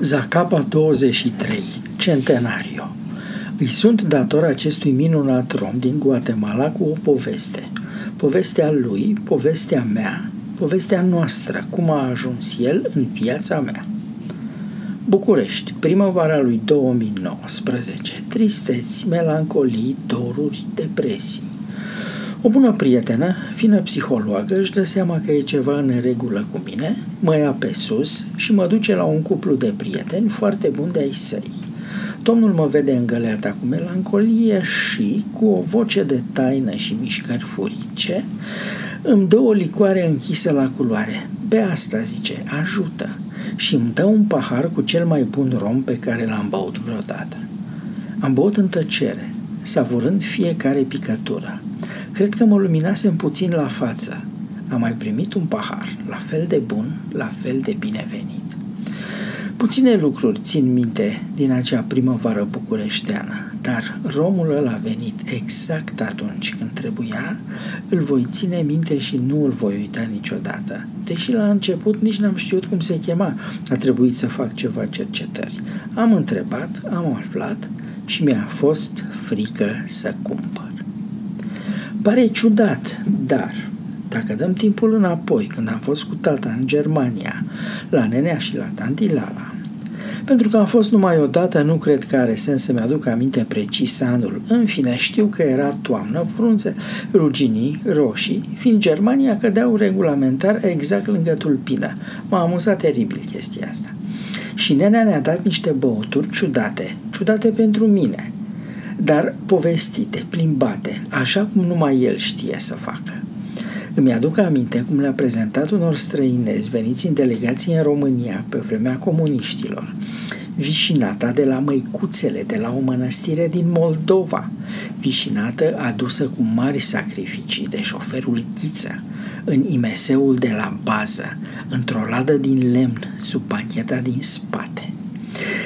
Zacapa 23, Centenario. Îi sunt dator acestui minunat rom din Guatemala cu o poveste. Povestea lui, povestea mea, povestea noastră, cum a ajuns el în viața mea. București, primăvara lui 2019. Tristeți, melancolii, doruri, depresii. O bună prietenă, fină psihologă, își dă seama că e ceva în regulă cu mine, mă ia pe sus și mă duce la un cuplu de prieteni foarte buni de ai săi. Domnul mă vede îngăleata cu melancolie și, cu o voce de taină și mișcări furice, îmi dă o licoare închisă la culoare. Be asta, zice, ajută. Și îmi dă un pahar cu cel mai bun rom pe care l-am băut vreodată. Am băut în tăcere, savurând fiecare picătură. Cred că mă luminasem puțin la față. Am mai primit un pahar, la fel de bun, la fel de binevenit. Puține lucruri țin minte din acea primăvară bucureșteană, dar romul ăla a venit exact atunci când trebuia, îl voi ține minte și nu îl voi uita niciodată. Deși la început nici n-am știut cum se chema, a trebuit să fac ceva cercetări. Am întrebat, am aflat și mi-a fost frică să cumpăr. Pare ciudat, dar dacă dăm timpul înapoi, când am fost cu tata în Germania, la nenea și la tanti Lala, pentru că am fost numai o dată, nu cred că are sens să-mi aduc aminte precis anul. În fine, știu că era toamnă, frunze ruginii, roșii, fiind Germania cădeau regulamentar exact lângă tulpină. M-a amuzat teribil chestia asta. Și nenea ne-a dat niște băuturi ciudate, ciudate pentru mine – dar povestite, plimbate, așa cum numai el știe să facă. Îmi aduc aminte cum le-a prezentat unor străinezi veniți în delegație în România pe vremea comuniștilor. Vișinata de la Măicuțele, de la o mănăstire din Moldova, vișinată adusă cu mari sacrificii de șoferul Ghiță, în imeseul de la bază, într-o ladă din lemn, sub bancheta din spate.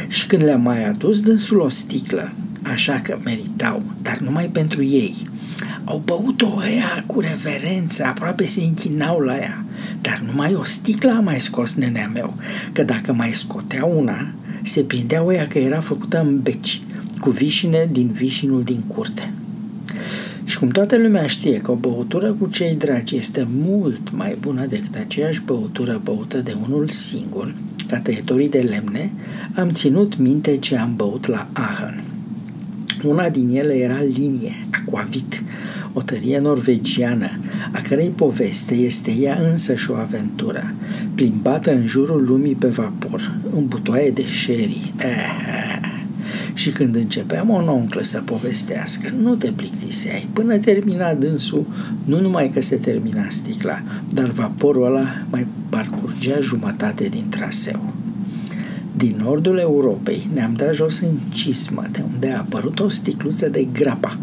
Și când le-a mai adus dânsul o sticlă, așa că meritau, dar numai pentru ei. Au băut-o ăia cu reverență, aproape se închinau la ea, dar numai o sticlă a mai scos nenea meu, că dacă mai scotea una, se prindeau ăia că era făcută în beci, cu vișine din vișinul din curte. Și cum toată lumea știe că o băutură cu cei dragi este mult mai bună decât aceeași băutură băută de unul singur, ca tăietorii de lemne, am ținut minte ce am băut la Aachen. Una din ele era Linie, Aquavit, o tărie norvegiană, a cărei poveste este ea însă și o aventură, plimbată în jurul lumii pe vapor, în butoaie de sherry. Eh, eh. Și când începea mononclă să povestească, nu te plictiseai. Până termina dânsul, nu numai că se termina sticla, dar vaporul ăla mai parcurgea jumătate din traseu. Din nordul Europei ne-am dat jos în cismă, de unde a apărut o sticluță de grapa,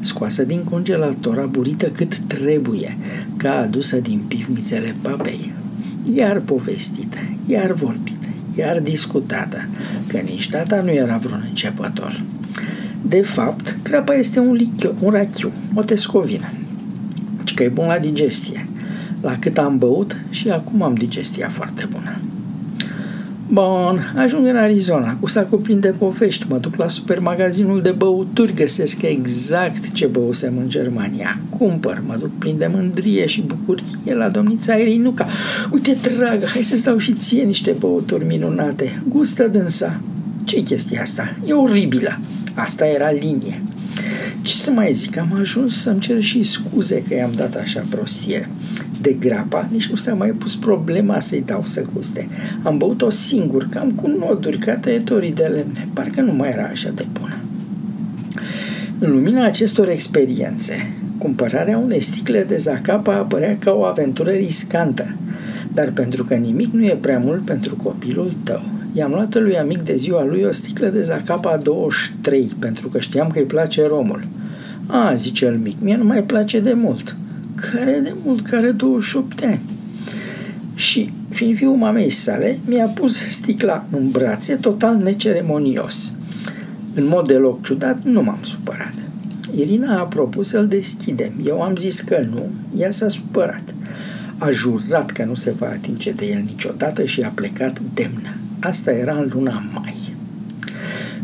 scoasă din congelator, aburită cât trebuie, ca adusă din pivnițele papei. Iar povestită, iar vorbită, iar discutată, că nici tata nu era vreun începător. De fapt, grapa este un lichiu, un rachiu, o tescovină, ci că e bun la digestie. La cât am băut și acum am digestia foarte bună. Bun, ajung în Arizona, cu sacul plin de povești, mă duc la supermagazinul de băuturi, găsesc exact ce băusem în Germania. Cumpăr, mă duc plin de mândrie și bucurie la domnița Irinuca. Uite, dragă, hai să stau și ție niște băuturi minunate. Gustă dânsa. Ce-i chestia asta? E oribilă. Asta era linie. Ce să mai zic, am ajuns să-mi cer și scuze că i-am dat așa prostie de grapa, nici nu s-a mai pus problema să-i dau să guste. Am băut-o singur, cam cu noduri, ca tăietorii de lemne. Parcă nu mai era așa de bună. În lumina acestor experiențe, cumpărarea unei sticle de zacapa apărea ca o aventură riscantă, dar pentru că nimic nu e prea mult pentru copilul tău, i-am luat lui amic de ziua lui o sticlă de zacapa 23, pentru că știam că îi place romul. A, zice el mic, mie nu mai place de mult care de mult, care 28 de ani. Și, fiind fiul mamei sale, mi-a pus sticla în brațe, total neceremonios. În mod deloc ciudat, nu m-am supărat. Irina a propus să-l deschidem. Eu am zis că nu, ea s-a supărat. A jurat că nu se va atinge de el niciodată și a plecat demnă. Asta era în luna mai.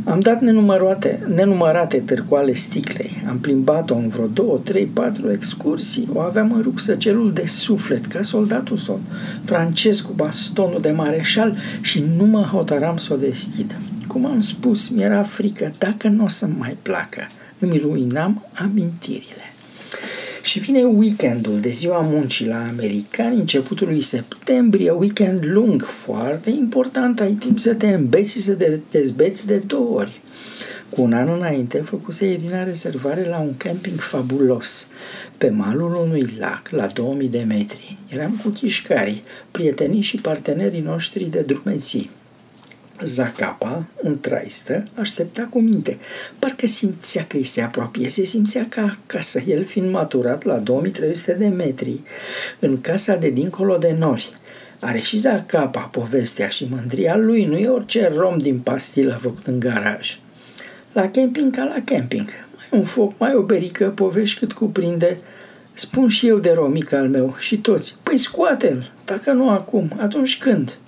Am dat nenumărate, nenumărate târcoale sticlei. Am plimbat-o în vreo două, trei, patru excursii. O aveam în rucsăcelul de suflet, ca soldatul sol, francez cu bastonul de mareșal și nu mă hotăram să o deschid. Cum am spus, mi-era frică dacă nu o să mai placă. Îmi ruinam amintirile. Și vine weekendul de ziua muncii la americani, începutul lui septembrie, weekend lung, foarte important, ai timp să te îmbeți și să te dezbeți de două ori. Cu un an înainte făcuse Irina rezervare la un camping fabulos, pe malul unui lac, la 2000 de metri. Eram cu chișcarii, prietenii și partenerii noștri de drumeții. Zacapa, în traistă, aștepta cu minte. Parcă simțea că îi se apropie, se simțea ca acasă, el fiind maturat la 2300 de metri, în casa de dincolo de nori. Are și Zacapa povestea și mândria lui, nu e orice rom din pastilă făcut în garaj. La camping ca la camping. Mai un foc, mai o berică, povești cât cuprinde. Spun și eu de romic al meu și toți. Păi scoate-l, dacă nu acum, atunci când?"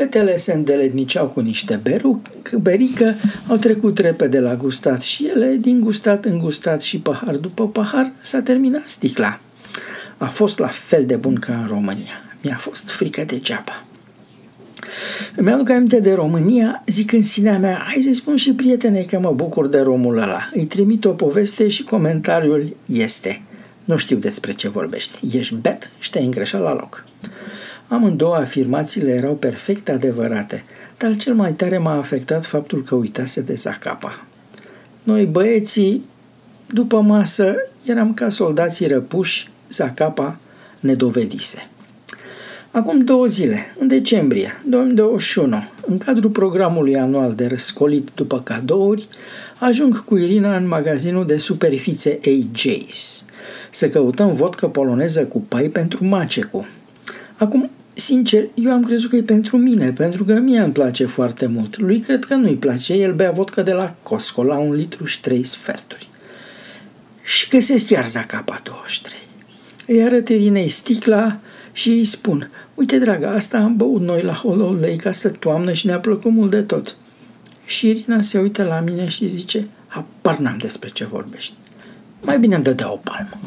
Fetele se îndeletniceau cu niște beru, berică, au trecut repede la gustat și ele, din gustat în gustat și pahar după pahar, s-a terminat sticla. A fost la fel de bun ca în România. Mi-a fost frică degeaba. Îmi aduc aminte de România, zic în sinea mea, hai să spun și prietenei că mă bucur de romul ăla. Îi trimit o poveste și comentariul este. Nu știu despre ce vorbești. Ești bet și te-ai îngreșat la loc. Amândouă afirmațiile erau perfect adevărate, dar cel mai tare m-a afectat faptul că uitase de Zacapa. Noi băieții, după masă, eram ca soldații răpuși, Zacapa ne dovedise. Acum două zile, în decembrie 2021, în cadrul programului anual de răscolit după cadouri, ajung cu Irina în magazinul de superfițe AJ's să căutăm vodcă poloneză cu pai pentru Macecu. Acum, Sincer, eu am crezut că e pentru mine, pentru că mie îmi place foarte mult. Lui cred că nu-i place, el bea vodka de la Costco la un litru și trei sferturi. Și găsesc iar Zacapa 23. Îi arăt Irinei sticla și îi spun, uite draga, asta am băut noi la Hollow Lake astă toamnă și ne-a plăcut mult de tot. Și Irina se uită la mine și zice, apar n-am despre ce vorbești. Mai bine îmi dădea o palmă.